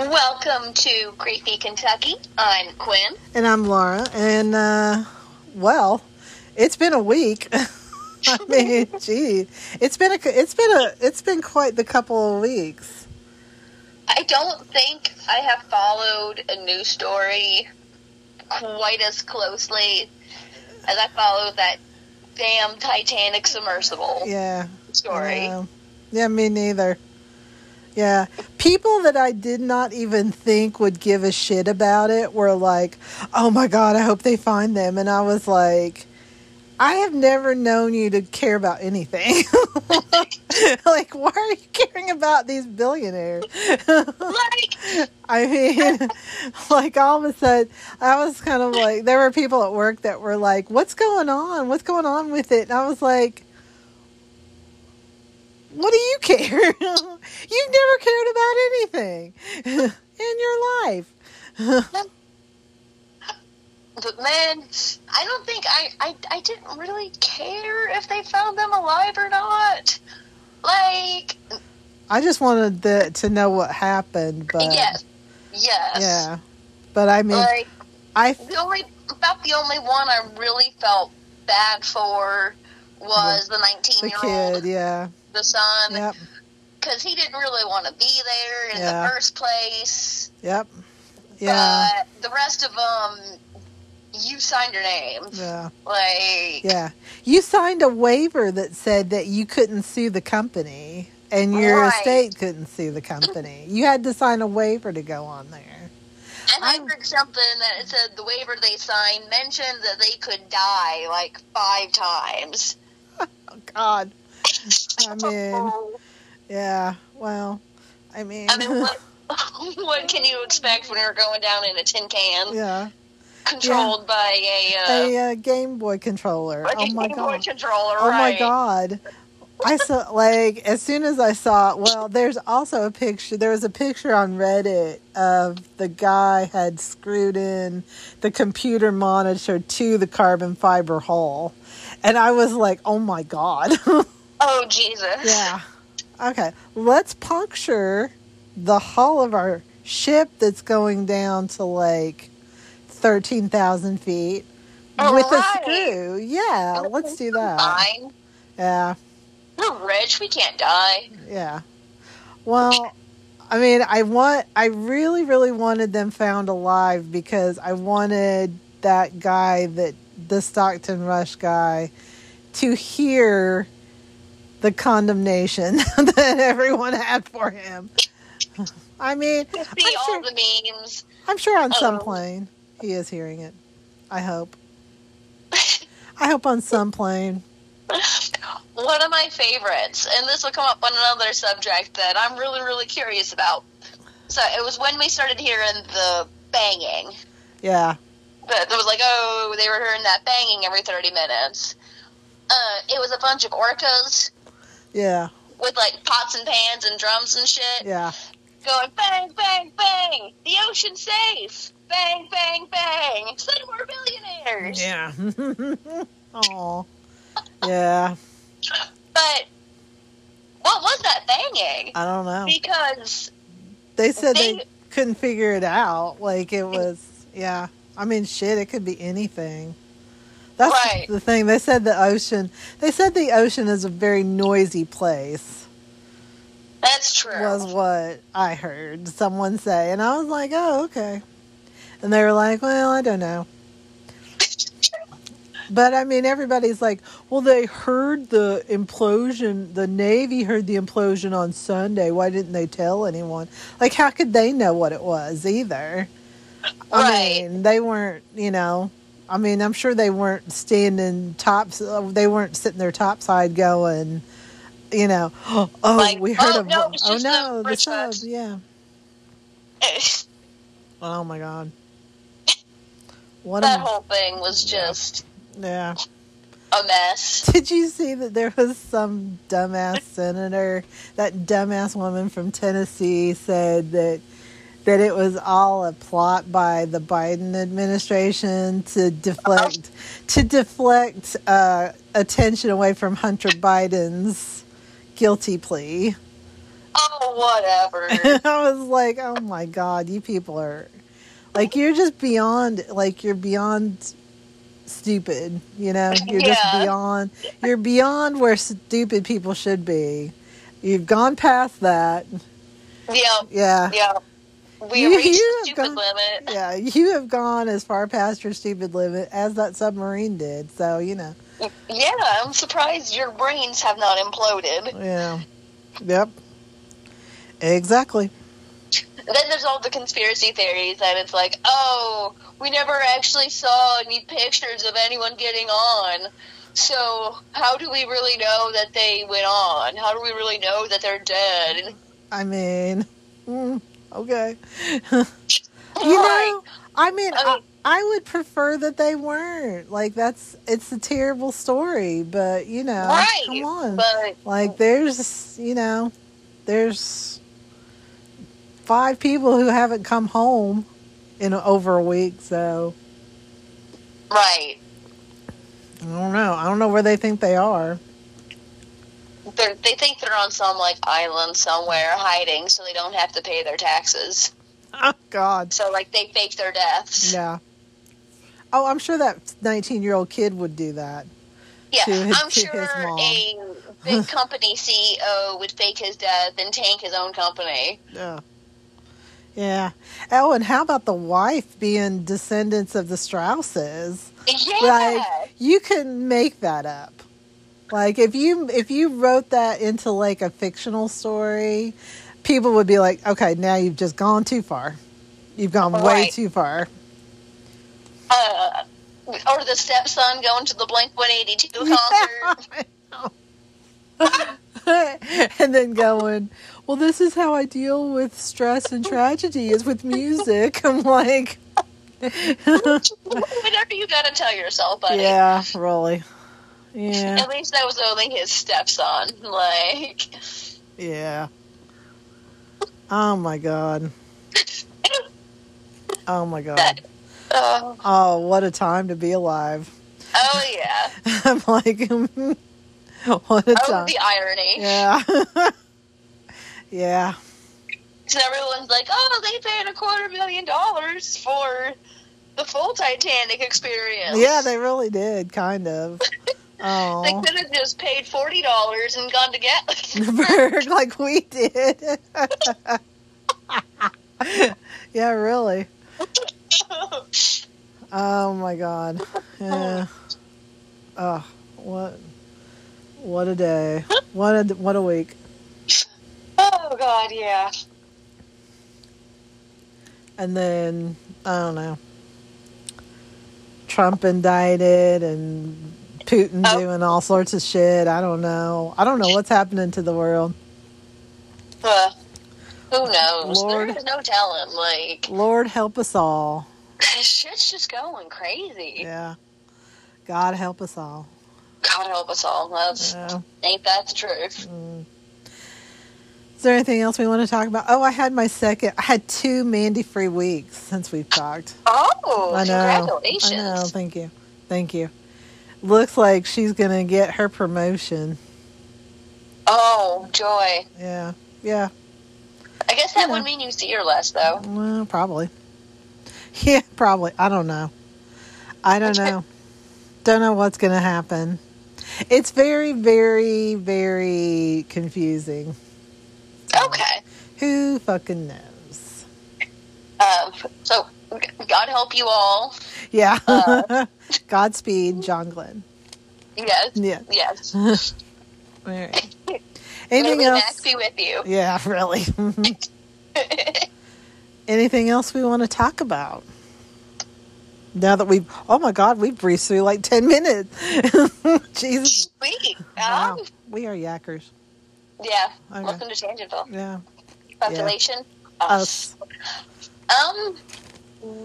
Welcome to Creepy Kentucky. I'm Quinn. And I'm Laura. And, uh, well, it's been a week. I mean, gee, it's been a, it's been a, it's been quite the couple of weeks. I don't think I have followed a news story quite as closely as I followed that damn Titanic submersible Yeah. story. Yeah. yeah, me neither. Yeah. People that I did not even think would give a shit about it were like, oh my God, I hope they find them. And I was like, I have never known you to care about anything. like, why are you caring about these billionaires? Like, I mean, like all of a sudden, I was kind of like, there were people at work that were like, what's going on? What's going on with it? And I was like, what do you care? You've never cared about anything in your life. but man, I don't think I, I, I didn't really care if they found them alive or not. Like, I just wanted the, to know what happened, but yes, yes. yeah. But I mean, Like, I the only about the only one I really felt bad for was the nineteen year kid, old, yeah, the son, yep, because he didn't really want to be there in Yeah. the first place. yep, yeah, But the rest of them, you signed your name. yeah. Like, Yeah. You signed a waiver that said that you couldn't sue the company and your Right. estate couldn't sue the company. You had to sign a waiver to go on there. and I heard something that it said the waiver they signed mentioned that they could die like five times. Oh, God. I mean, yeah. Well, I mean, I mean, what, what can you expect when you're going down in a tin can yeah. controlled by a, uh, A uh, Game Boy controller. like Oh a my Game Boy God. controller, Oh my? God. I saw like as soon as I saw well there's also a picture there was a picture on Reddit of the guy had screwed in the computer monitor to the carbon fiber hull, and I was like oh my god Oh Jesus! yeah okay let's puncture the hull of our ship that's going down to like 13,000 feet All with right. a screw yeah let's do that Fine. yeah We're rich. We can't die. Yeah. Well, I mean, I want I really really wanted them found alive because I wanted that guy that the Stockton Rush guy to hear the condemnation that everyone had for him. I mean, I'm sure, the memes. I'm sure on some Uh-oh. plane he is hearing it. I hope. I hope on some plane. One of my favorites, and this will come up on another subject that I'm really, really curious about. So it was when we started hearing the banging. Yeah. That was like, oh, they were hearing that banging every 30 minutes. Uh, it was a bunch of orcas Yeah. with like pots and pans and drums and shit Yeah. going bang, bang, bang. The ocean's safe. Bang, bang, bang. Send more billionaires. Yeah. oh. Yeah. But what was that banging? I don't know. Because They said they, They- couldn't figure it out. Like it was, yeah. I mean, shit, it could be anything. That's Right. the thing. They said the ocean. They said the ocean is a very noisy place. that's true. Was what I heard someone say, and I was like, oh, okay. And they were like, well, I don't know. But I mean, everybody's like, well, they heard the implosion. The Navy heard the implosion on Sunday. Why didn't they tell anyone? Like, how could they know what it was either? Right. I mean, they weren't, you know. I mean, I'm sure they weren't standing tops. Uh, they weren't sitting there topside going, you know, oh, Like, we oh, heard oh, of, no, oh no, the sub, yeah. Oh my god. What that a whole thing was just yeah. a mess. Did you see that there was some dumbass senator, that dumbass woman from Tennessee said that that it was all a plot by the Biden administration to deflect to deflect uh, attention away from Hunter Biden's guilty plea. Oh, whatever. I was like, oh my god, you people are like you're just beyond like you're beyond stupid. You know, you're just beyond. You're beyond where stupid people should be. You've gone past that. yeah, Yeah. yeah. We You- reached you the stupid gone- limit. Yeah, you have gone as far past your stupid limit as that submarine did. So, you know, Yeah, I'm surprised your brains have not imploded. yeah. Yep. Exactly. Then there's all the conspiracy theories and it's like, oh, we never actually saw any pictures of anyone getting on. So how do we really know that they went on? How do we really know that they're dead? I mean, mm, okay. you know, I mean, I I, would prefer that they weren't. Like, that's, it's a terrible story, but, you know, right. come on. But like, there's, you know, there's five people who haven't come home in over a week, so right. I don't know. I don't know where they think they are. They're, they think they're on some like island somewhere hiding so they don't have to pay their taxes. Oh, God. So like they fake their deaths. Yeah. Oh, I'm sure that 19 year old kid would do that. Yeah, his- I'm sure a big company CEO would fake his death and tank his own company. Yeah. Yeah. Oh, and how about the wife being descendants of the Strauses? Yeah. Like you can make that up. Like if you if you wrote that into like a fictional story, people would be like, "Okay, now you've just gone too far. You've gone way too far." uh, or the stepson going to the Blink 182 concert. and then going, well, this is how I deal with stress and tragedy is with music. I'm like, Whatever you gotta tell yourself, buddy. yeah, really. Yeah, At least that was only his stepson. Like, yeah. Oh my god. Oh my god. that. Uh, Oh, what a time to be alive. oh yeah. I'm like, what a Oh, time. the irony. Yeah. yeah. So everyone's like, "Oh, they paid a quarter million dollars for the full Titanic experience." Yeah, they really did, kind of. They Oh. could have just paid forty dollars and gone to get. like we did. yeah, really. Oh my god. Yeah. Oh, what what a day. What a what a week. oh God, yeah. And then I don't know. Trump indicted and Putin Oh. doing all sorts of shit. I don't know. I don't know what's happening to the world. Uh, who knows? Lord. There's no telling. Like, Lord help us all. shit's just going crazy. Yeah. God help us all. God help us all. That's Yeah. ain't that the truth? Mm. Is there anything else we want to talk about? Oh, I had my second. I had two Mandy free weeks since we've talked. Oh, I know. congratulations! I know. Thank you. Thank you. Looks like she's gonna get her promotion. Oh, joy! Yeah. Yeah. I guess that You know. would mean you see her less, though. Well, probably. Yeah, probably. I don't know. I don't know. Don't know what's gonna happen. It's very, very, very confusing. Okay. Who fucking knows? Um. So, God help you all. Yeah. Uh. Godspeed, John Glenn. Yes. Yeah. Yes. All right. Anything else? Be with you. Yeah, really. Anything else we want to talk about? Now that we've, oh my God, we've breezed through like 10 minutes. Jesus. Sweet. Wow. Um, We are yackers. Yeah. Okay. Welcome to Tangentville. Yeah. Population. Us. Um.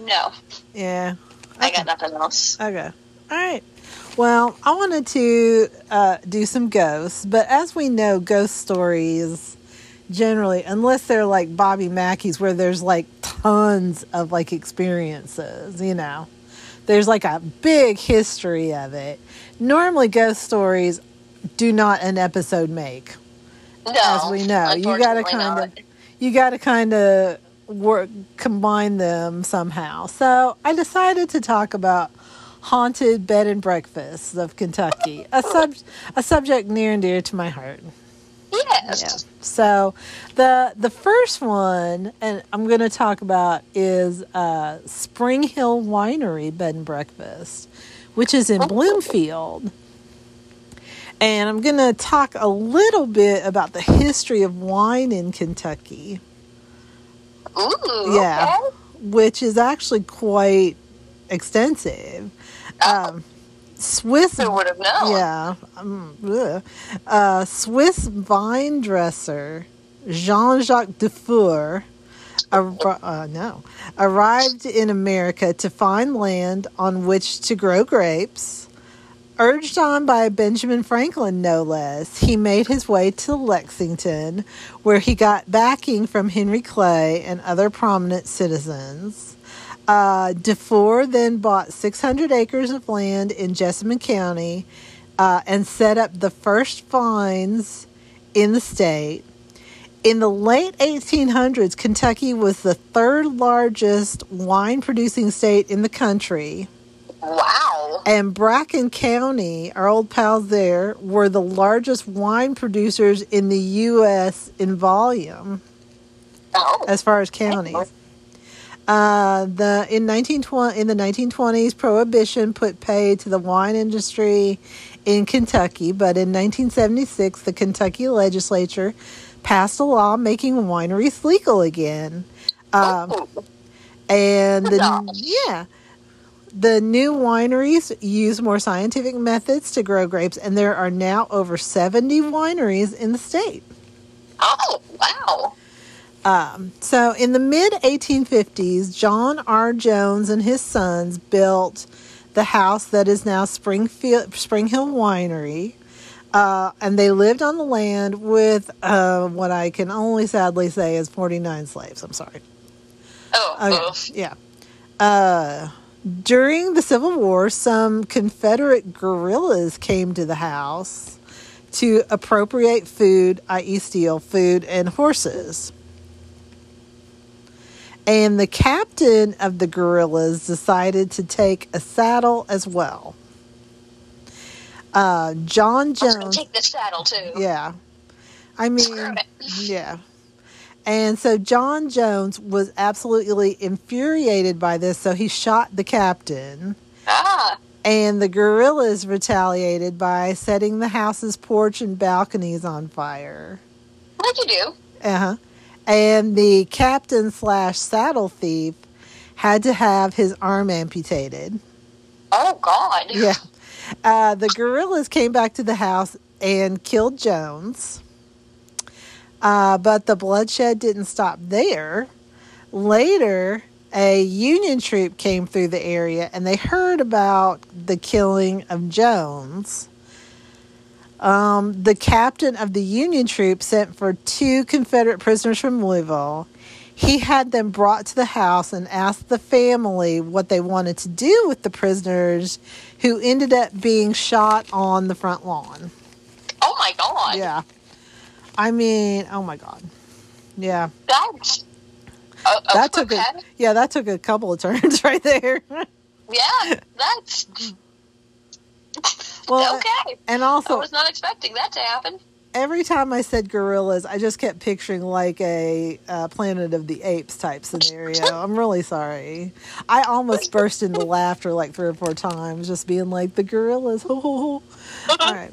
No, Yeah. I got nothing else. Okay. All right. Well, I wanted to uh, do some ghosts, but as we know, ghost stories generally, unless they're like Bobby Mackey's, where there's like tons of like experiences, you know, there's like a big history of it. Normally, ghost stories do not an episode make. No, as we know. You got to kind of you got to kind of work combine them somehow. So I decided to talk about haunted bed and breakfasts of Kentucky, a sub a subject near and dear to my heart. Yes. Yeah. So the the first one, and I'm going to talk about is uh, Springhill Winery Bed and Breakfast, which is in Bloomfield. And I'm going to talk a little bit about the history of wine in Kentucky, Ooh. Yeah. Okay. which is actually quite extensive. Um, Swiss Who would have known? Yeah. Um, uh, Swiss vine dresser Jean Jacques Dufour uh, no, arrived in America to find land on which to grow grapes. Urged on by Benjamin Franklin, no less, he made his way to Lexington, where he got backing from Henry Clay and other prominent citizens. Uh, Dufour then bought 600 acres of land in Jessamine County uh, and set up the first vines in the state. In the late 1800s, Kentucky was the third largest wine producing state in the country. Wow. And Bracken County, our old pals there, were the largest wine producers in the U.S. in volume Oh. as far as counties. Uh, the in 1920 in the 1920s, prohibition put pay to the wine industry in Kentucky, but in 1976, the Kentucky legislature passed a law making wineries legal again. Um, Ooh. and the, yeah, the new wineries use more scientific methods to grow grapes, and there are now over 70 wineries in the state. Oh, wow. Um, so in the mid 1850s, John R. Jones and his sons built the house that is now Springfield, Springhill Winery. Uh, and they lived on the land with uh, what I can only sadly say is 49 slaves. I'm sorry. Oh, Okay, yeah. Uh, during the Civil War, some Confederate guerrillas came to the house to appropriate food, i.e., steal food and horses. And the captain of the guerrillas decided to take a saddle as well. Uh, John I was gonna Jones. take the saddle too. Yeah. I mean, yeah. And so John Jones was absolutely infuriated by this, so he shot the captain. Ah. And the guerrillas retaliated by setting the house's porch and balconies on fire. What'd you do? Uh huh. And the captain slash saddle thief had to have his arm amputated. Oh, God. Yeah. Uh, the guerrillas came back to the house and killed Jones. Uh, but the bloodshed didn't stop there. Later, a Union troop came through the area and they heard about the killing of Jones. Um, the captain of the Union troop sent for two Confederate prisoners from Louisville. He had them brought to the house and asked the family what they wanted to do with the prisoners who ended up being shot on the front lawn. Oh, my God. Yeah. I mean, oh my God. Yeah. That's. A, a That took a yeah, that took a couple of turns right there. Yeah, that's well, okay. and also, I was not expecting that to happen. every time I said gorillas, I just kept picturing like a uh, Planet of the Apes type scenario. I'm really sorry. I almost burst into laughter like three or four times, just being like the gorillas. All right.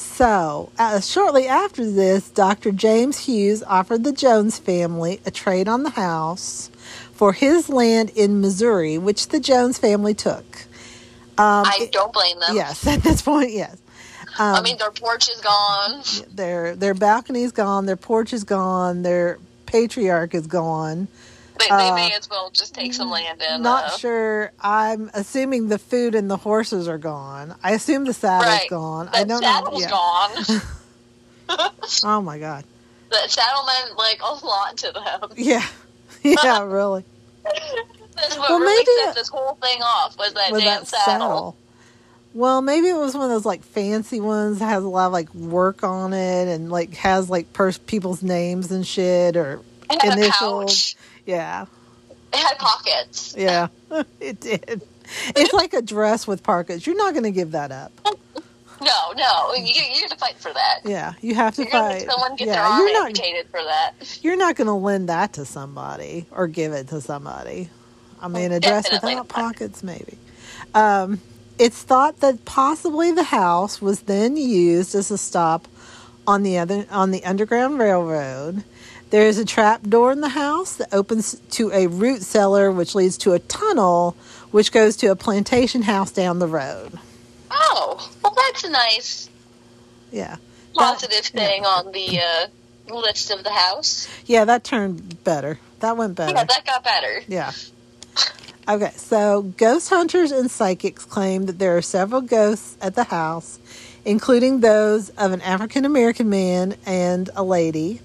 So, uh, shortly after this, Dr. James Hughes offered the Jones family a trade on the house for his land in Missouri, which the Jones family took. Um, I don't blame them. yes, at this point, yes. Um, I mean, their porch is gone. their their balcony's gone, their porch is gone, their patriarch is gone. They, they Uh, may as well just take some land and. Not uh, sure. I'm assuming the food and the horses are gone. I assume the saddle's Right. gone. The I don't saddle's know. Yeah. gone. Oh my god. the saddle meant like a lot to them. Yeah. Yeah, really. That's what Well, really maybe set it- this whole thing off was that With damn that saddle. saddle. Well, maybe it was one of those like fancy ones that has a lot of like work on it and like has like pers- people's names and shit or initials. Yeah, It had pockets. yeah, it did. It's like a dress with pockets. You're not going to give that up. No, no, you you have to fight for that. Yeah, you have to You're fight. someone get their yeah, arm you're not. for that. You're not going to lend that to somebody or give it to somebody. I mean, a dress Definitely without pockets, maybe. Um, it's thought that possibly the house was then used as a stop on the other on the Underground Railroad. There is a trap door in the house that opens to a root cellar, which leads to a tunnel, which goes to a plantation house down the road. Oh, well, that's a nice Yeah, positive yeah. thing on the uh, list of the house. yeah, that turned better. That went better. Yeah, that got better. Yeah. Okay, so ghost hunters and psychics claim that there are several ghosts at the house, including those of an African American man and a lady.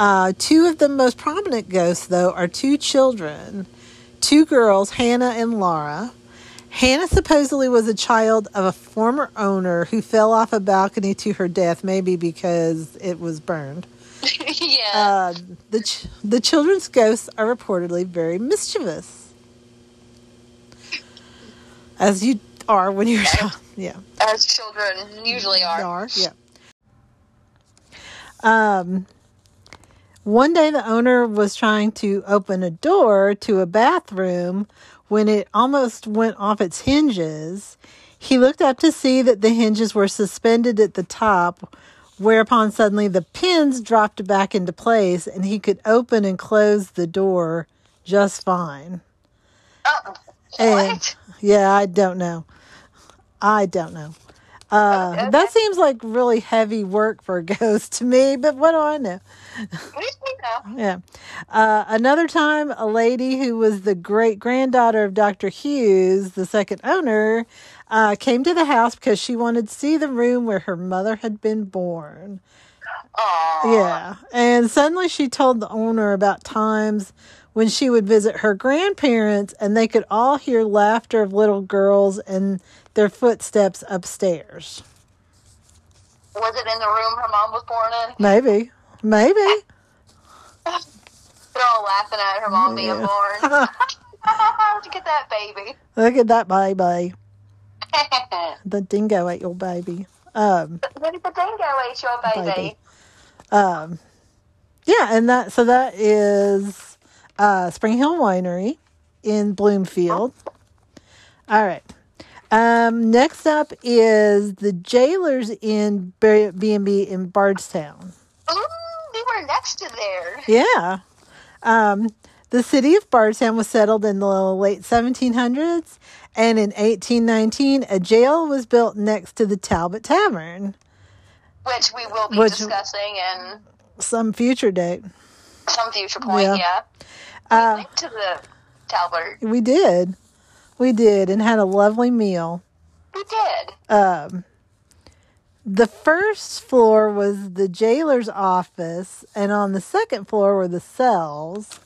Uh, two of the most prominent ghosts, though, are two children, two girls, Hannah and Laura. Hannah supposedly was a child of a former owner who fell off a balcony to her death, maybe because it was burned. yeah. Uh, the ch- the children's ghosts are reportedly very mischievous, as you are when you're a child. Yeah, as children usually are. are. Yeah. Um, one day the owner was trying to open a door to a bathroom when it almost went off its hinges. He looked up to see that the hinges were suspended at the top, whereupon suddenly the pins dropped back into place and he could open and close the door just fine. Uh, And- what? Yeah, I don't know. I don't know. Uh, Okay. That seems like really heavy work for a ghost to me, but what do I know? Yeah. Uh, another time, a lady who was the great granddaughter of Dr. Hughes, the second owner, uh, came to the house because she wanted to see the room where her mother had been born. Aw. Yeah. And suddenly she told the owner about times when she would visit her grandparents and they could all hear laughter of little girls and their footsteps upstairs. Was it in the room her mom was born in? Maybe. Maybe. They're all laughing at her mom being born. Look at that baby. Look at that baby. The dingo ate your baby. Um, at the dingo ate your baby. Baby. um, yeah, and that so that is uh, Springhill Winery in Bloomfield. All right. Um, next up is the Jailer's Inn B and B in Bardstown. Ooh, we were next to there. Yeah. Um, the city of Bardstown was settled in the late 1700s, and in 1819, a jail was built next to the Talbot Tavern. Which we will be Which- discussing in Some future date. some future point, Yeah. yeah. Uh, Went to the Talbot. we did. We did, and had a lovely meal. We did. Um, the first floor was the jailer's office, and on the second floor were the cells.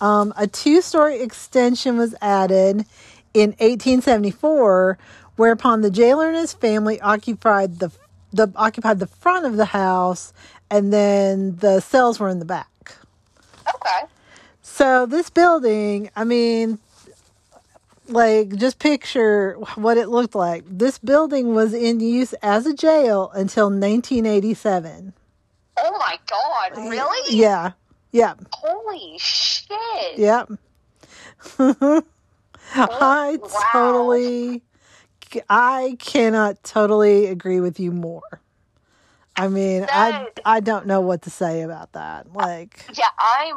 Um, a two story extension was added in 1874, whereupon the jailer and his family occupied the, the occupied the front of the house, and then the cells were in the back. Okay. So this building, I mean, like just picture what it looked like. This building was in use as a jail until 1987. Oh my god, really? Yeah. Yeah. Holy shit. Yeah. Oh, I wow. totally I cannot totally agree with you more. I mean, I I don't know what to say about that. Like Yeah, I'm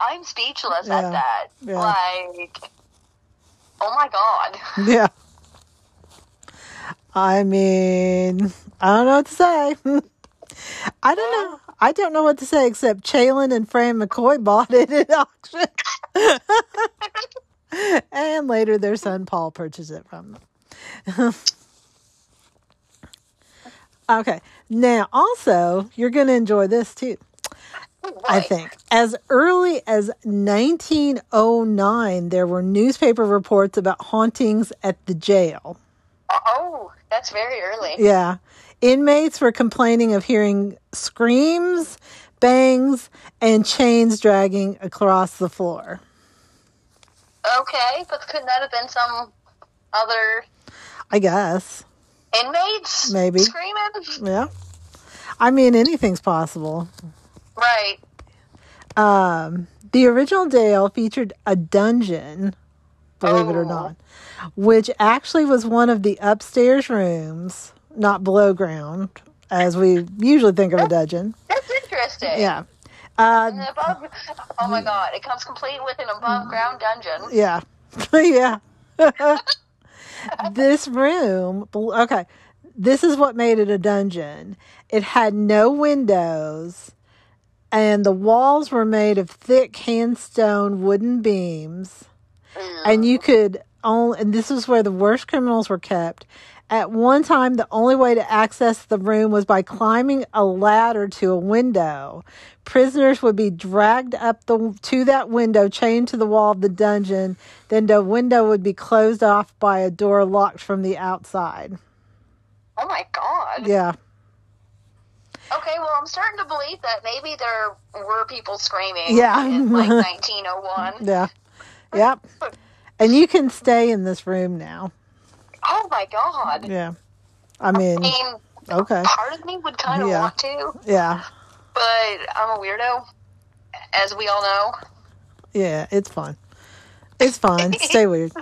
I'm speechless Yeah. at that. Yeah. Like Oh my god. Yeah. I mean, I don't know what to say. I don't know. I don't know what to say except Chalin and Fran McCoy bought it at auction. and later their son Paul purchased it from them. okay. Now, also, you're going to enjoy this too. I think. As early as 1909, there were newspaper reports about hauntings at the jail. Oh, That's very early. Yeah. Inmates were complaining of hearing screams, bangs, and chains dragging across the floor. Okay, but couldn't that have been some other I guess. inmates? Maybe. Screaming? Yeah. I mean, anything's possible. Right. Um, the original Dale featured a dungeon, believe it or Oh. not, which actually was one of the upstairs rooms, not below ground, as we usually think of a dungeon. That's interesting. Yeah. Uh, above, oh my god, it comes complete with an above ground dungeon. yeah. yeah. this room, okay, this is what made it a dungeon. It had no windows, and the walls were made of thick handstone wooden beams. and you mm. could only and this is where the worst criminals were kept. At one time the only way to access the room was by climbing a ladder to a window. Prisoners would be dragged up the to that window chained to the wall of the dungeon. Then the window would be closed off by a door locked from the outside. Oh my god. yeah Okay, well, I'm starting to believe that maybe there were people screaming Yeah. in like 1901. yeah yep and you can stay in this room now Oh my god. yeah i I mean mean, okay part of me would kind of Yeah. want to, yeah but I'm a weirdo, as we all know. Yeah, it's fun. It's fun. Stay weird.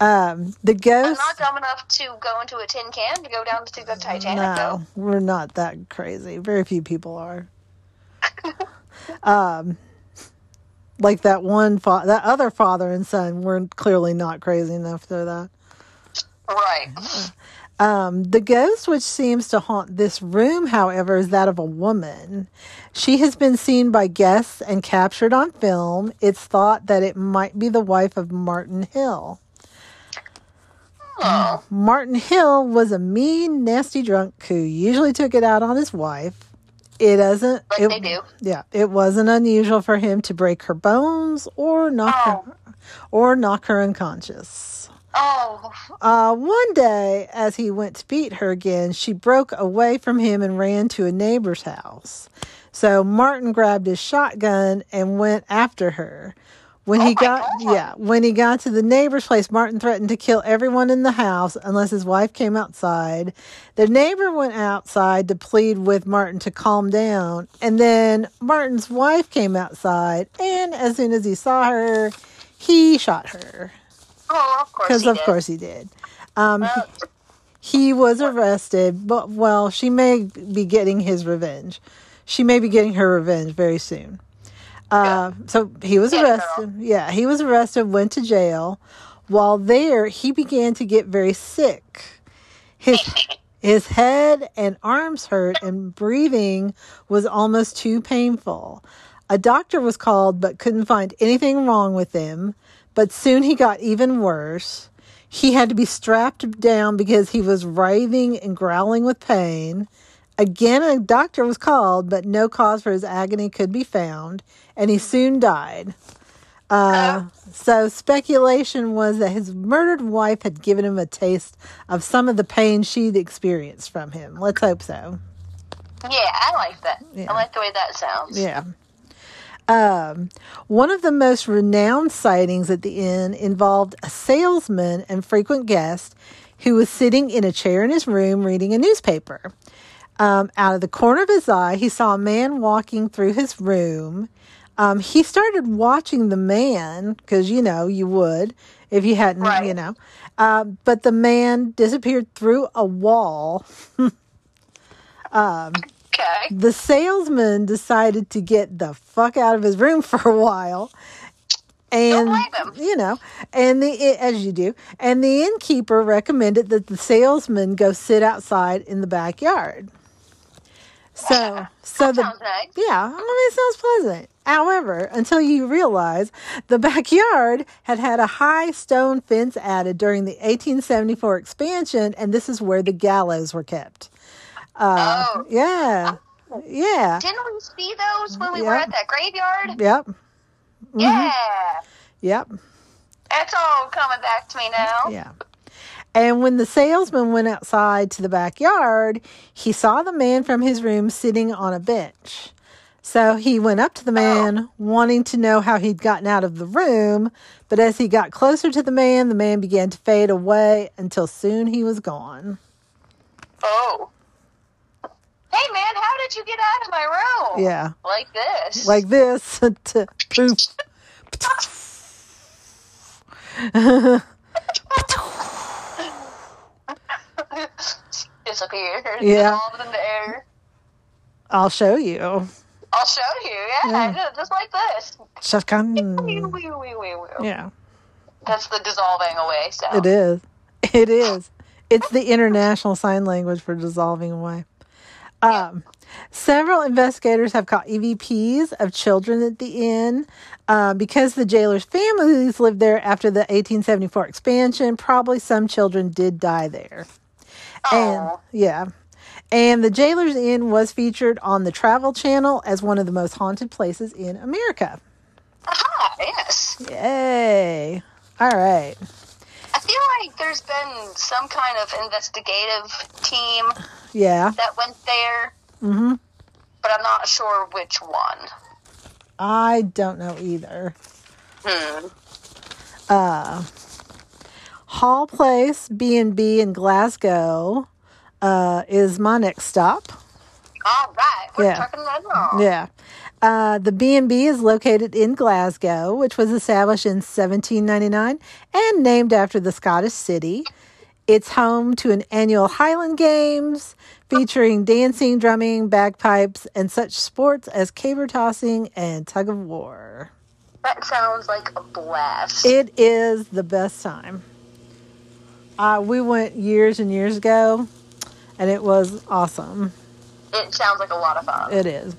Um, the I'm ghost. not dumb enough to go into a tin can to go down to the Titanic, No, we're not that crazy. Very few people are. um, like that one, fa- that other father and son were clearly not crazy enough for that. Right. Um, the ghost which seems to haunt this room, however, is that of a woman. She has been seen by guests and captured on film. It's thought that it might be the wife of Martin Hill. Oh. Martin Hill was a mean, nasty drunk who usually took it out on his wife. It doesn't. Like it, they do. Yeah, it wasn't unusual for him to break her bones or knock her or knock her unconscious. Oh. Uh, one day, as he went to beat her again, she broke away from him and ran to a neighbor's house. So Martin grabbed his shotgun and went after her. When he Oh my got God. yeah, when he got to the neighbor's place, Martin threatened to kill everyone in the house unless his wife came outside. The neighbor went outside to plead with Martin to calm down, and then Martin's wife came outside, and as soon as he saw her, he shot her Oh, of course. because of did. course he did. Um, Well, he was arrested, but well, she may be getting his revenge. She may be getting her revenge very soon. Uh, so he was Yeah, arrested. Yeah, he was arrested, went to jail. While there, he began to get very sick. His his head and arms hurt, and breathing was almost too painful. A doctor was called, but couldn't find anything wrong with him. But soon he got even worse. He had to be strapped down because he was writhing and growling with pain. Again, a doctor was called, but no cause for his agony could be found, and he soon died. Uh, so, speculation was that his murdered wife had given him a taste of some of the pain she'd experienced from him. Let's hope so. yeah, I like that. Yeah. I like the way that sounds. Yeah. Um, one of the most renowned sightings at the inn involved a salesman and frequent guest who was sitting in a chair in his room reading a newspaper. Um, out of the corner of his eye, he saw a man walking through his room. Um, he started watching the man because, you know, you would if you hadn't, Right. you know. Uh, but the man disappeared through a wall. Okay. the salesman decided to get the fuck out of his room for a while and you know and the as you do and the innkeeper recommended that the salesman go sit outside in the backyard so so the Sounds nice. yeah, I mean, it sounds pleasant. However, until you realize the backyard had had a high stone fence added during the 1874 expansion, and this is where the gallows were kept. Uh, Oh. Yeah. Yeah. Didn't we see those when we were at that graveyard? Yep. Yeah. Yep. That's all coming back to me now. Yeah. And when the salesman went outside to the backyard, he saw the man from his room sitting on a bench. So he went up to the oh. man, wanting to know how he'd gotten out of the room. But as he got closer to the man, the man began to fade away until soon he was gone. Oh. Hey man, how did you get out of my room? Yeah, Like this. like this. poof. disappeared. Yeah. Dissolved in the air. I'll show you. I'll show you. Yeah, Yeah. just like this. Yeah, That's the dissolving away sound. it is. It is. It's the international sign language for dissolving away. Um, several investigators have caught EVPs of children at the inn. Uh, because the jailers' families lived there after the 1874 expansion, probably some children did die there. And yeah. And the Jailer's Inn was featured on the Travel Channel as one of the most haunted places in America. Aha, yes. Yay. All right. I feel like there's been some kind of investigative team Yeah. that went there, Mhm. but I'm not sure which one. I don't know either. Hmm. Uh Hall Place B&B in Glasgow uh, is my next stop. All right, we're Yeah. talking that along. Yeah. Uh, the B&B is located in Glasgow, which was established in 1799 and named after the Scottish city. It's home to an annual Highland Games featuring dancing, drumming, bagpipes, and such sports as caber tossing and tug of war. That sounds like a blast. It is the best time. Uh, we went years and years ago, and it was awesome. It sounds like a lot of fun. It is.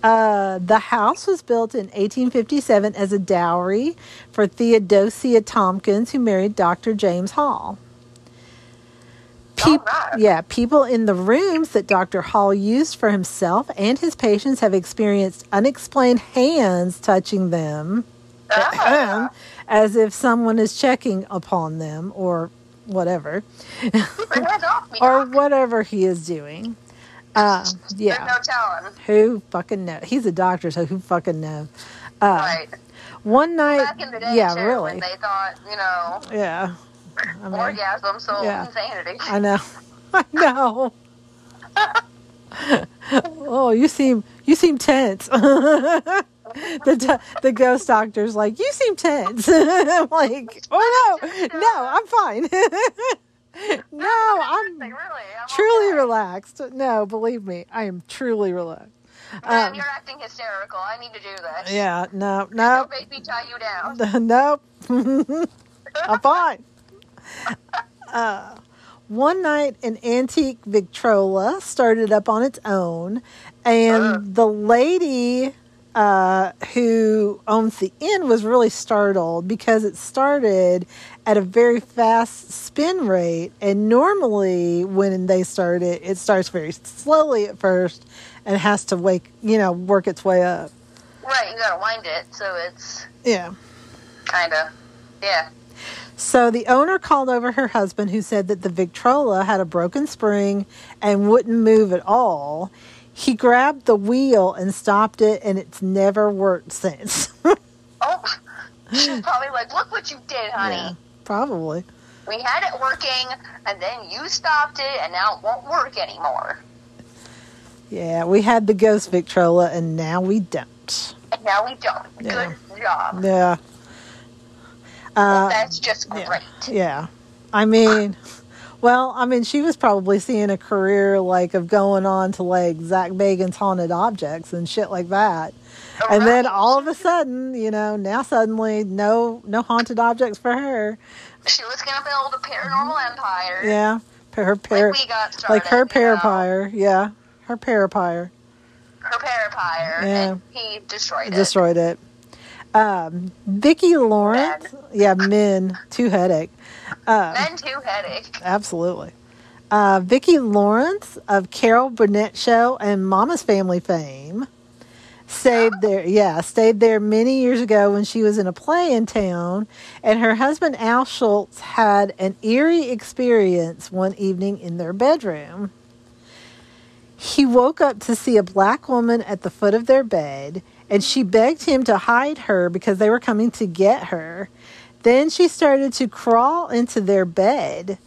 Uh, the house was built in 1857 as a dowry for Theodosia Tompkins, who married Dr. James Hall. All right. Yeah, people in the rooms that Dr. Hall used for himself and his patients have experienced unexplained hands touching them Ah. as if someone is checking upon them or whatever, Keep your hands off or whatever he is doing. Uh, There's yeah. no telling. Who fucking knows? He's a doctor, so who fucking knows? Uh, right. One night, Back in the day, yeah, too, really, when they thought, you know, yeah. I mean, orgasm, so yeah. insanity. I know, I know. oh, you seem you seem tense. the the ghost doctor's like, you seem tense. I'm like, oh no, no, I'm fine. no, I'm Like, really, I'm truly relaxed. No, believe me, I am truly relaxed. Man, Um, you're acting hysterical. I need to do this. Yeah, no, no, Don't make me tie you down. nope. I'm fine. Uh, one night, an antique Victrola started up on its own, and Uh. the lady uh, who owns the inn was really startled because it started at a very fast spin rate. And normally, when they start it, it starts very slowly at first and has to wake, you know, work its way up. Right, you gotta wind it so it's Yeah. kind of, yeah. So the owner called over her husband, who said that the Victrola had a broken spring and wouldn't move at all. He grabbed the wheel and stopped it, and it's never worked since. Oh, she's probably like, look what you did, honey. Yeah, probably. We had it working, and then you stopped it, and now it won't work anymore. Yeah, we had the ghost Victrola, and now we don't. And now we don't. Yeah. Good job. Yeah. Uh, That's just yeah. great. Yeah. I mean, well, I mean, she was probably seeing a career like of going on to like Zak Bagans' haunted objects and shit like that. And then all of a sudden, you know, now suddenly no no haunted objects for her. She was gonna build a paranormal empire. Yeah. Her par- Like we got started. like her you know, parapire. Yeah. Her parapire Her parapire. Yeah. And he destroyed it. destroyed it. Um, Vicki Lawrence, yeah, men, two headache. Uh, Men too headache. Absolutely. Uh, Vicki Lawrence of Carol Burnett Show and Mama's Family fame stayed there. Yeah, stayed there many years ago when she was in a play in town, and her husband Al Schultz had an eerie experience one evening in their bedroom. He woke up to see a black woman at the foot of their bed, and she begged him to hide her because they were coming to get her. Then she started to crawl into their bed.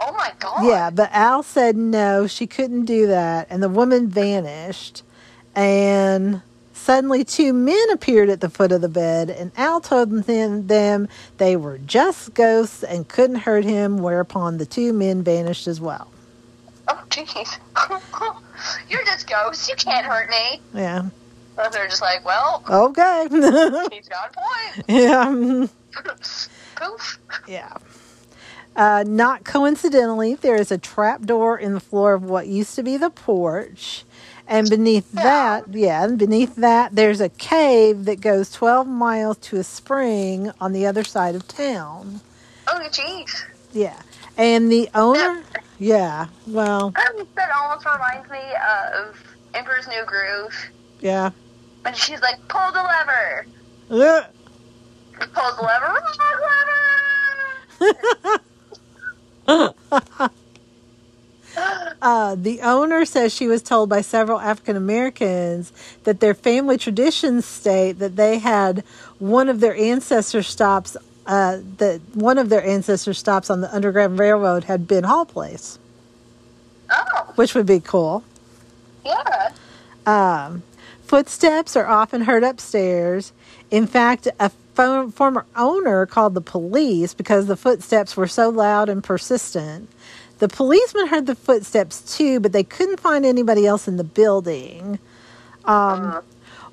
Oh my god. Yeah, but Al said no, she couldn't do that, and the woman vanished. And suddenly, two men appeared at the foot of the bed, and Al told them, them they were just ghosts and couldn't hurt him, whereupon the two men vanished as well. Oh jeez. You're just ghosts. You can't hurt me. Yeah. But they're just like, well, Okay. he's got a point. yeah. Poof. Yeah. Uh, not coincidentally, there is a trap door in the floor of what used to be the porch. And beneath that, yeah, and beneath that, there's a cave that goes 12 miles to a spring on the other side of town. Oh jeez. Yeah. And the owner, yeah, well, Um, that almost reminds me of Emperor's New Groove. yeah. When she's like, pull the lever. Pull the lever. Lever. Uh, the owner says she was told by several African Americans that their family traditions state that they had one of their ancestor stops. Uh, that one of their ancestor stops on the Underground Railroad had been Hall Place, oh, which would be cool. yeah. Um, footsteps are often heard upstairs. In fact, a former owner called the police because the footsteps were so loud and persistent. The policeman heard the footsteps too, but they couldn't find anybody else in the building. Um,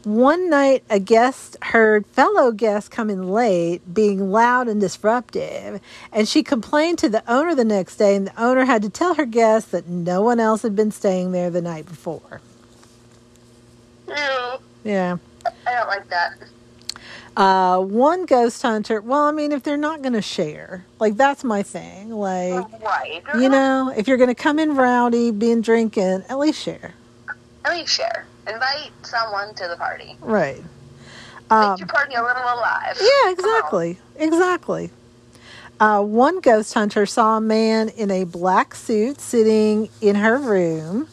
one night, a guest heard fellow guests coming late, being loud and disruptive, and she complained to the owner the next day, and the owner had to tell her guests that no one else had been staying there the night before. Ew. Yeah. I don't like that. Uh, one ghost hunter, well, I mean, if they're not going to share, like, that's my thing. Like, Right. you know, if you're going to come in rowdy, being drinking, at least share. At least share. Invite someone to the party. Right. Make Um, your party a little alive. Yeah, exactly. Exactly. Uh, one ghost hunter saw a man in a black suit sitting in her room.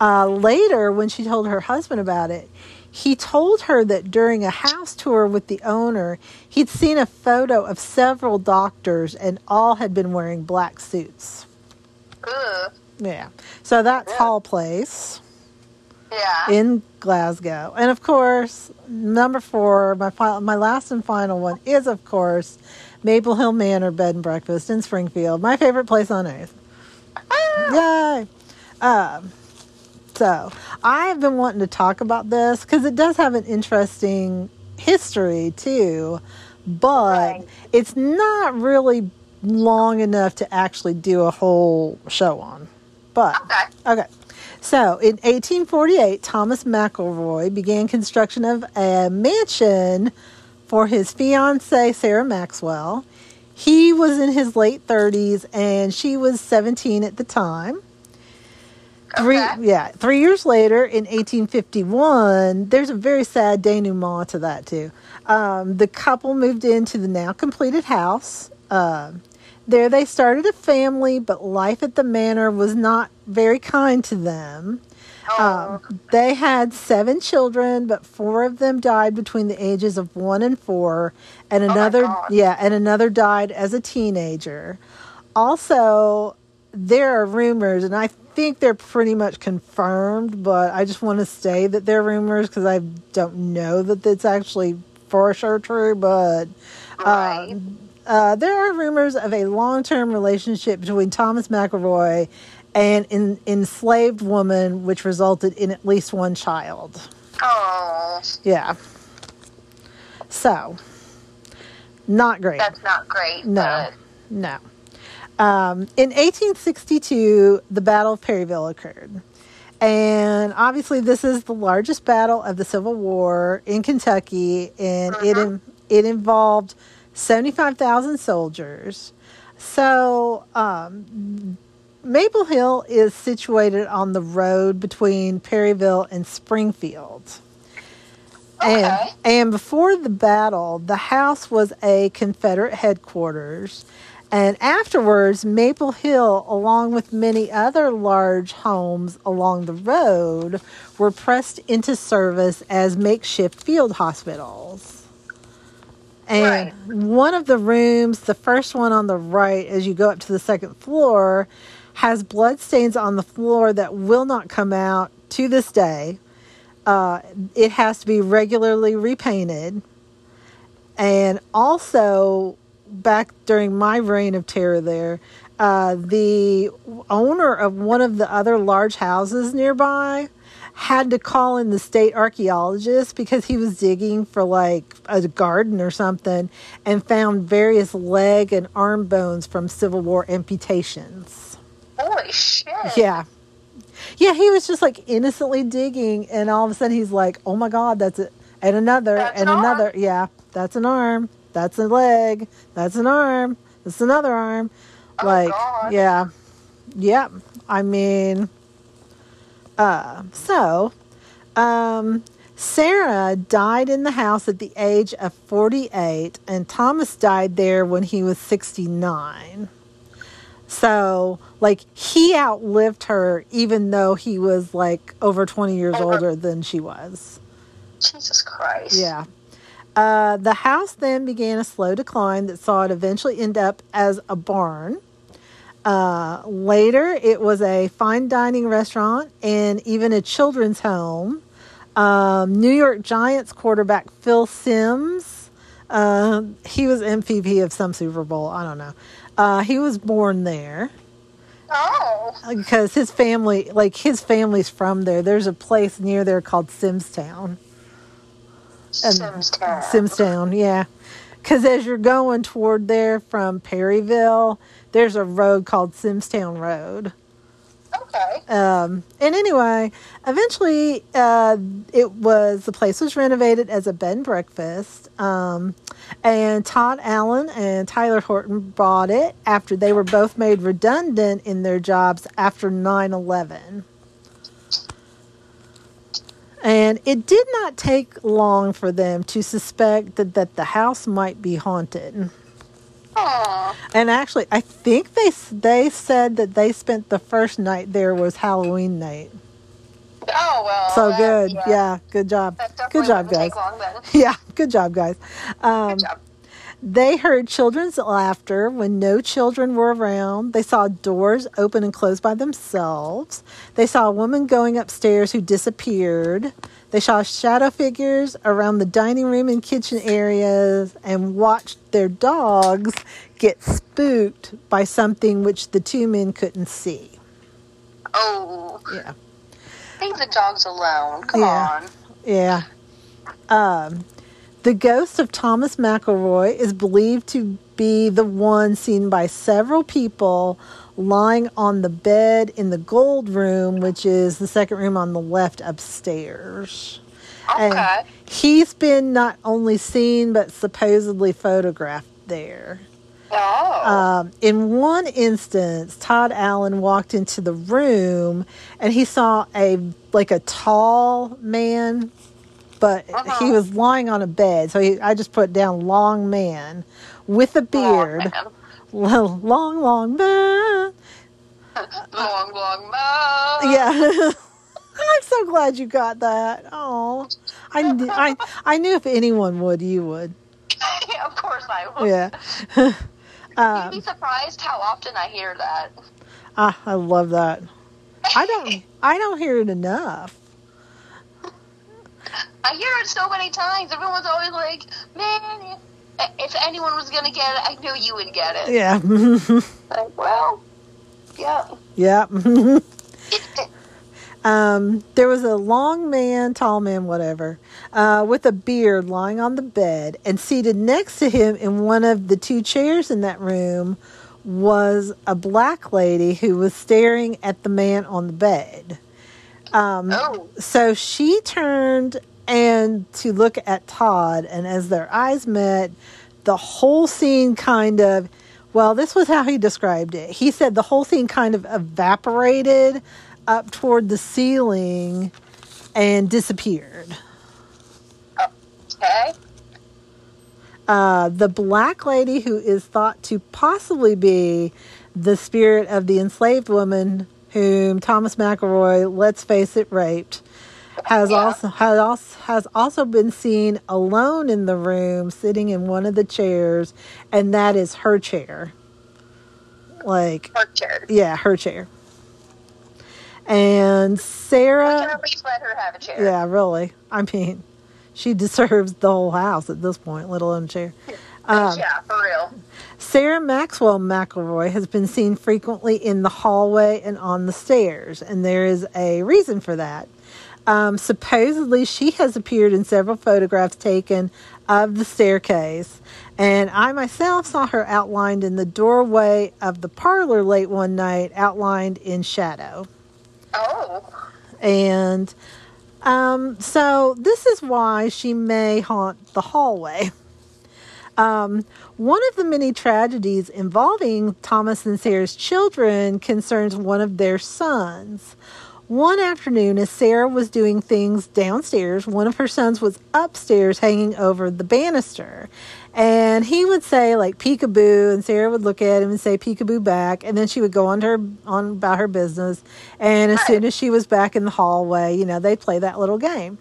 Uh, later, when she told her husband about it, he told her that during a house tour with the owner, he'd seen a photo of several doctors and all had been wearing black suits. Ugh. Yeah. So that's. Hall Place Yeah. in Glasgow. And of course, number four, my fi- my last and final one is of course Maple Hill Manor Bed and Breakfast in Springfield, my favorite place on earth. Yay! Um, so I have been wanting to talk about this because it does have an interesting history too, but Right. it's not really long enough to actually do a whole show on. But Okay. Okay. So in 1848, Thomas McElroy began construction of a mansion for his fiancee, Sarah Maxwell. He was in his late 30s and she was 17 at the time. Three, Okay. yeah, three years later, in 1851, there's a very sad denouement to that too. Um, the couple moved into the now completed house. Um there, they started a family, but life at the manor was not very kind to them. Oh, Um, they had seven children, but four of them died between the ages of one and four, and Oh another, God. yeah, and another died as a teenager. Also, there are rumors, and I think they're pretty much confirmed, but I just want to say that they're rumors because I don't know that it's actually for sure true, but right. um, uh, there are rumors of a long-term relationship between Thomas McElroy and an enslaved woman, which resulted in at least one child. oh, Yeah. So, not great. that's not great. No, no. Um, in 1862, the Battle of Perryville occurred. And obviously, this is the largest battle of the Civil War in Kentucky, and it in, it involved 75,000 soldiers. So, um, Maple Hill is situated on the road between Perryville and Springfield. And, Okay. and before the battle, the house was a Confederate headquarters. And afterwards, Maple Hill, along with many other large homes along the road, were pressed into service as makeshift field hospitals. And one of the rooms, the first one on the right, as you go up to the second floor, has blood stains on the floor that will not come out to this day. Uh, it has to be regularly repainted. And also, back during my reign of terror there, uh, the owner of one of the other large houses nearby had to call in the state archaeologist because he was digging for like a garden or something and found various leg and arm bones from Civil War amputations. Holy shit. Yeah. Yeah, he was just like innocently digging, and all of a sudden he's like, "Oh my God, that's it!" And another, That's and an another. arm. Yeah, that's an arm. That's a leg. That's an arm. That's another arm. Oh, like, God. yeah, yep. I mean, uh, so, um, Sarah died in the house at the age of forty-eight, and Thomas died there when he was sixty-nine. So, like, he outlived her, even though he was like over 20 years older than she was. Jesus Christ. Yeah. Uh, the house then began a slow decline that saw it eventually end up as a barn. Uh, later, it was a fine dining restaurant and even a children's home. Um, New York Giants quarterback Phil Simms, uh, he was MVP of some Super Bowl. I don't know. Uh, he was born there Oh. because his family, like his family's from there. There's a place near there called Simstown. Simstown, yeah. Because as you're going toward there from Perryville, there's a road called Simstown Road. Okay. Um, and anyway, eventually, uh, it was the place was renovated as a bed and breakfast. Um, and Todd Allen and Tyler Horton bought it after they were both made redundant in their jobs after 9 11. And it did not take long for them to suspect that, that the house might be haunted. Oh. And actually, I think they they said that they spent the first night there was Halloween night. Oh well. So that- good, yeah. good job, good job, guys. Take long then. Yeah, good job, guys. Um, Good job. They heard children's laughter when no children were around. They saw doors open and close by themselves. They saw a woman going upstairs who disappeared. They saw shadow figures around the dining room and kitchen areas and watched their dogs get spooked by something which the two men couldn't see. Oh. Yeah. Leave the dogs alone. Come Yeah. on. Yeah. Um, the ghost of Thomas McElroy is believed to be the one seen by several people lying on the bed in the gold room, which is the second room on the left upstairs. And Okay. he's been not only seen but supposedly photographed there. Oh. Um, in one instance, Todd Allen walked into the room and he saw a like a tall man, but Uh-huh. he was lying on a bed. So he, I just put down long man with a beard, man. long, long, long man. long, long mouth. Yeah. I'm so glad you got that. Oh, I, I, I knew if anyone would, you would. of course I would. Yeah. You'd be surprised how often I hear that. Ah, I love that. I don't, I don't hear it enough. I hear it so many times. Everyone's always like, "Man, if, if anyone was gonna get it, I knew you would get it." Yeah. Like, well, yeah. yeah. um, there was a long man, tall man, whatever, uh, with a beard lying on the bed, and seated next to him in one of the two chairs in that room was a black lady who was staring at the man on the bed. Um, oh, so she turned and to look at Todd, and as their eyes met, the whole scene kind of well, this was how he described it. He said the whole scene kind of evaporated up toward the ceiling and disappeared. Okay. Uh, the black lady who is thought to possibly be the spirit of the enslaved woman whom Thomas McElroy, let's face it, raped, has Yeah. also has also has also been seen alone in the room, sitting in one of the chairs, and that is her chair. Like, her chair. yeah, her chair. And Sarah, can at least let her have a chair. yeah, really. I mean, she deserves the whole house at this point, let alone a chair. Um, yeah, for real. Sarah Maxwell McElroy has been seen frequently in the hallway and on the stairs, and there is a reason for that. Um, supposedly, she has appeared in several photographs taken of the staircase, and I myself saw her outlined in the doorway of the parlor late one night, outlined in shadow. Oh. And um, so this is why she may haunt the hallway. Um, one of the many tragedies involving Thomas and Sarah's children concerns one of their sons. One afternoon, as Sarah was doing things downstairs, one of her sons was upstairs hanging over the banister. And he would say, like, peekaboo, and Sarah would look at him and say peekaboo back, and then she would go on to her on about her business. And as soon as she was back in the hallway, you know, they'd play that little game.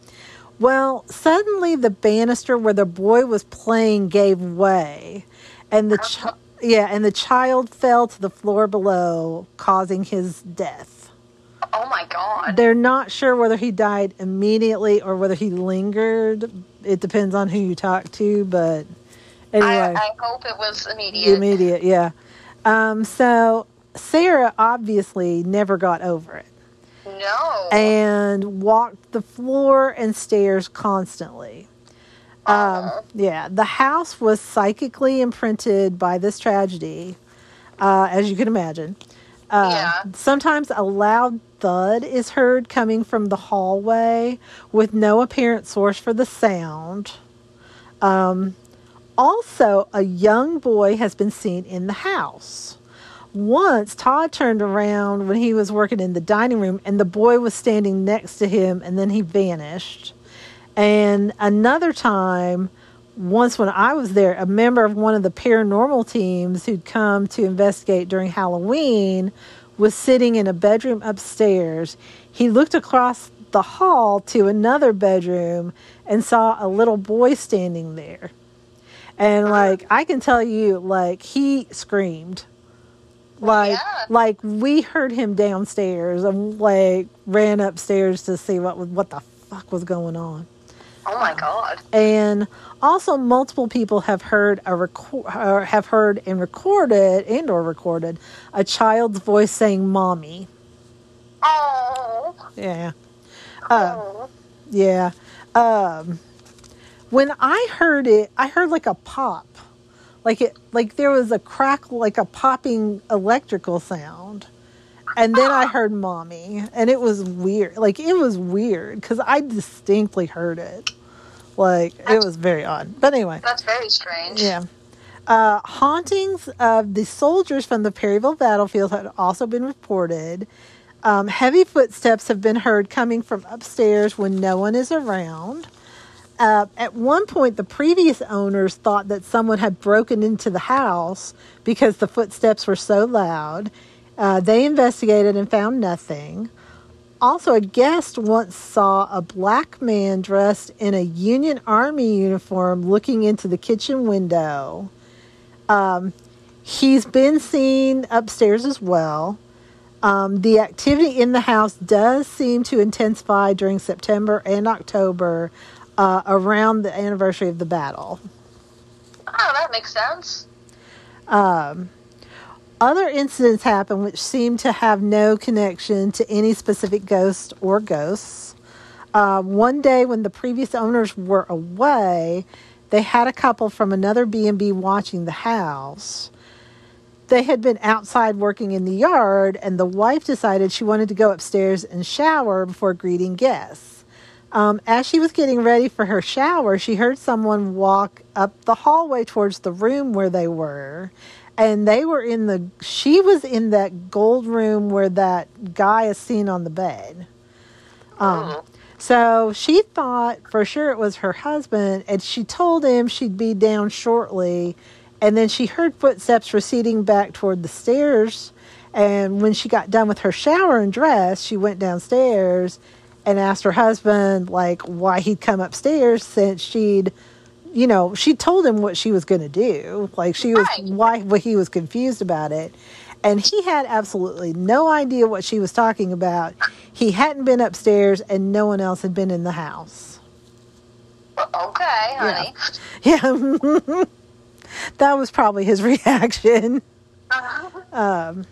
Well, suddenly the banister where the boy was playing gave way, and the chi- yeah, and the child fell to the floor below, causing his death. Oh my god. They're not sure whether he died immediately or whether he lingered. It depends on who you talk to, but I, anyway, I hope it was immediate. immediate, yeah. Um, so Sarah obviously never got over it No. and walked the floor and stairs constantly. Um, Oh. yeah, the house was psychically imprinted by this tragedy, uh, as you can imagine. Uh, Yeah. Sometimes a loud thud is heard coming from the hallway with no apparent source for the sound. Um, also, a young boy has been seen in the house. Once, Todd turned around when he was working in the dining room, and the boy was standing next to him, and then he vanished. And another time, once when I was there, a member of one of the paranormal teams who'd come to investigate during Halloween was sitting in a bedroom upstairs. He looked across the hall to another bedroom and saw a little boy standing there. And like I can tell you, like he screamed. Like Yeah. like we heard him downstairs and like ran upstairs to see what was what the fuck was going on. oh my god. And also multiple people have heard a record or have heard and recorded and or recorded a child's voice saying mommy. Oh. Yeah. Uh, oh. Yeah. Um, when I heard it, I heard like a pop, like it, like there was a crack, like a popping electrical sound, and then I heard "mommy," and it was weird. Like it was weird because I distinctly heard it. Like it was very odd. But anyway, That's very strange. yeah. Uh, hauntings of the soldiers from the Perryville battlefield had also been reported. Um, heavy footsteps have been heard coming from upstairs when no one is around. Uh, at one point, the previous owners thought that someone had broken into the house because the footsteps were so loud. Uh, they investigated and found nothing. Also, a guest once saw a black man dressed in a Union Army uniform looking into the kitchen window. Um, he's been seen upstairs as well. Um, the activity in the house does seem to intensify during September and October uh, around the anniversary of the battle. Oh, that makes sense. Um, other incidents happen which seem to have no connection to any specific ghost or ghosts. Uh, one day when the previous owners were away, they had a couple from another B&B watching the house. They had been outside working in the yard, and the wife decided she wanted to go upstairs and shower before greeting guests. Um, as she was getting ready for her shower, she heard someone walk up the hallway towards the room where they were. And they were in the, she was in that gold room where that guy is seen on the bed. Um, So she thought for sure it was her husband, and she told him she'd be down shortly. And then she heard footsteps receding back toward the stairs. And when she got done with her shower and dress, she went downstairs and asked her husband, like, why he'd come upstairs since she'd, you know, she told him what she was going to do. Like, she was, Right. why well, he was confused about it. And he had absolutely no idea what she was talking about. He hadn't been upstairs, and no one else had been in the house. Okay, honey. Yeah. that was probably his reaction. Um,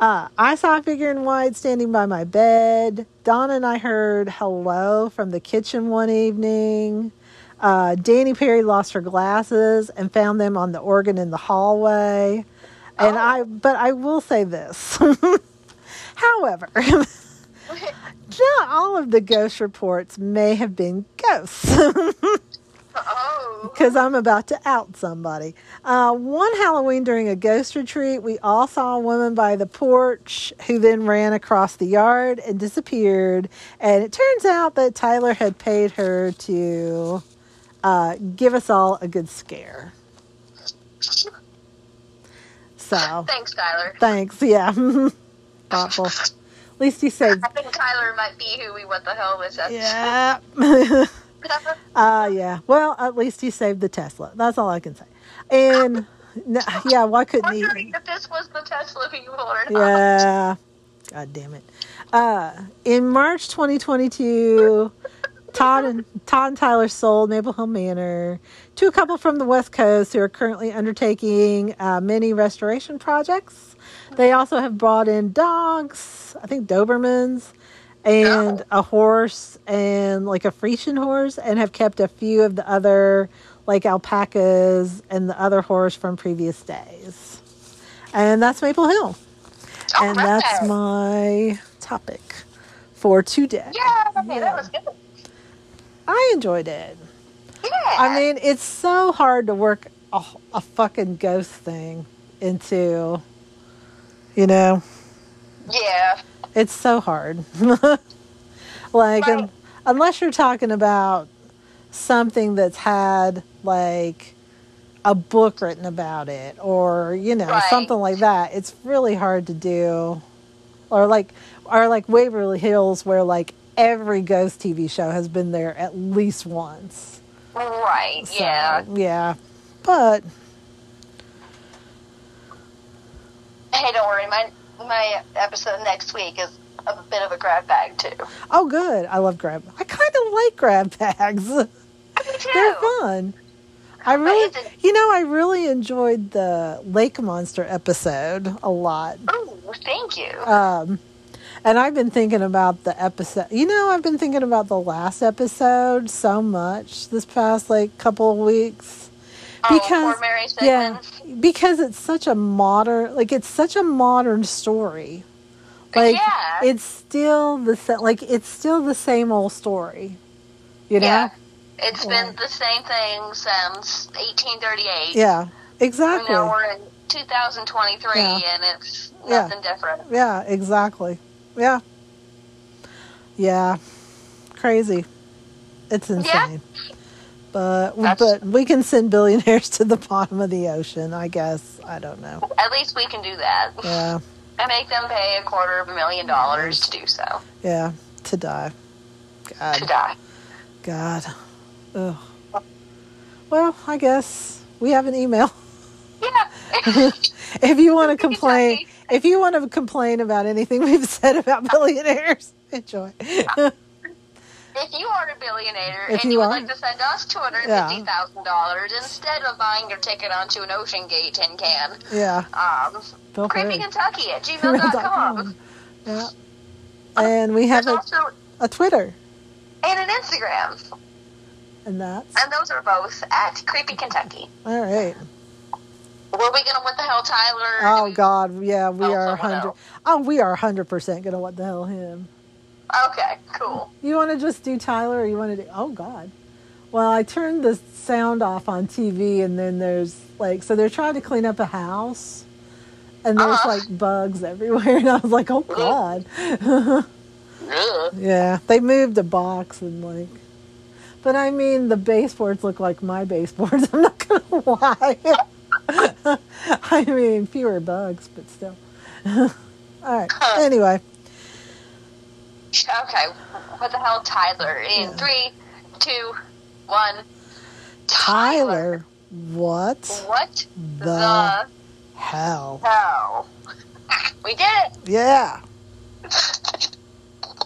uh, I saw a figure in white standing by my bed. Donna and I heard hello from the kitchen one evening. Uh, Danny Perry lost her glasses and found them on the organ in the hallway. And Oh. I, but I will say this. However, not all of the ghost reports may have been ghosts. oh. because I'm about to out somebody. Uh, one Halloween during a ghost retreat, we all saw a woman by the porch who then ran across the yard and disappeared. And it turns out that Tyler had paid her to uh, give us all a good scare. So, Thanks, Tyler. thanks. Yeah. Thoughtful. At least he said. I think Tyler might be who we what the hell was that? Yeah. Uh, yeah. Well, at least he saved the Tesla. That's all I can say. And n- yeah, why couldn't he? If this was the Tesla people or not. Yeah. God damn it. Uh, in March 2022, Todd and Todd and Tyler sold Maple Hill Manor to a couple from the West Coast who are currently undertaking uh, many restoration projects. They also have brought in dogs, I think Dobermans, and oh. a horse and like a Frisian horse, and have kept a few of the other like alpacas and the other horse from previous days. And that's Maple Hill. And that's my topic for today. Yeah, okay, Yeah. that was good. I enjoyed it. Yeah. I mean, it's so hard to work a, a fucking ghost thing into, you know, yeah. it's so hard. like, Right. unless you're talking about something that's had, like, a book written about it or, you know, Right. something like that, it's really hard to do. Or, like, or like Waverly Hills, where, like, every ghost TV show has been there at least once. Right. So, yeah. Yeah. But Hey, don't worry. My my episode next week is a bit of a grab bag too. oh good. I love grab I kinda like grab bags. They're fun. I really you know, I really enjoyed the Lake Monster episode a lot. Oh, thank you. Um and I've been thinking about the episode. You know, I've been thinking about the last episode so much this past like couple of weeks. Oh, because- Yeah, because it's such a modern, like it's such a modern story. Like Yeah. it's still the same, like it's still the same old story. You know? Yeah. It's Yeah. been the same thing since 1838. Yeah, exactly. now we're in 2023, Yeah. and it's nothing different. Yeah, exactly. Yeah. Yeah. Crazy. It's insane. But That's- but we can send billionaires to the bottom of the ocean, I guess. I don't know. At least we can do that. Yeah. And make them pay a quarter of a million dollars to do so. Yeah. To die. God. To die. God. Ugh. Well, I guess we have an email. Yeah. if you want to complain, if you want to complain about anything we've said about billionaires, enjoy. If you are a billionaire If and you would are. like to send us two hundred fifty thousand dollars instead of buying your ticket onto an Oceangate tin can, yeah. um, creepykentucky at gmail.com. Yeah. And we have a, also a Twitter, and an Instagram, and that's and those are both at Creepy Kentucky. all right. Were we gonna what the hell, Tyler? Oh God, yeah, we Oh, are hundred. Oh, we are hundred percent gonna what the hell him. Okay, cool. You want to just do Tyler, or you want to do? Oh God. Well, I turned the sound off on TV, and then there's like, so they're trying to clean up a house, and there's Uh-huh. like bugs everywhere, and I was like, oh God. Ugh. Yeah, they moved a box and like, but I mean the baseboards look like my baseboards. I'm not gonna lie. I mean fewer bugs, but still. All right. Anyway, Okay, what the hell, Tyler? In three, two, one. Tyler, what What the the hell? hell? We did it. Yeah.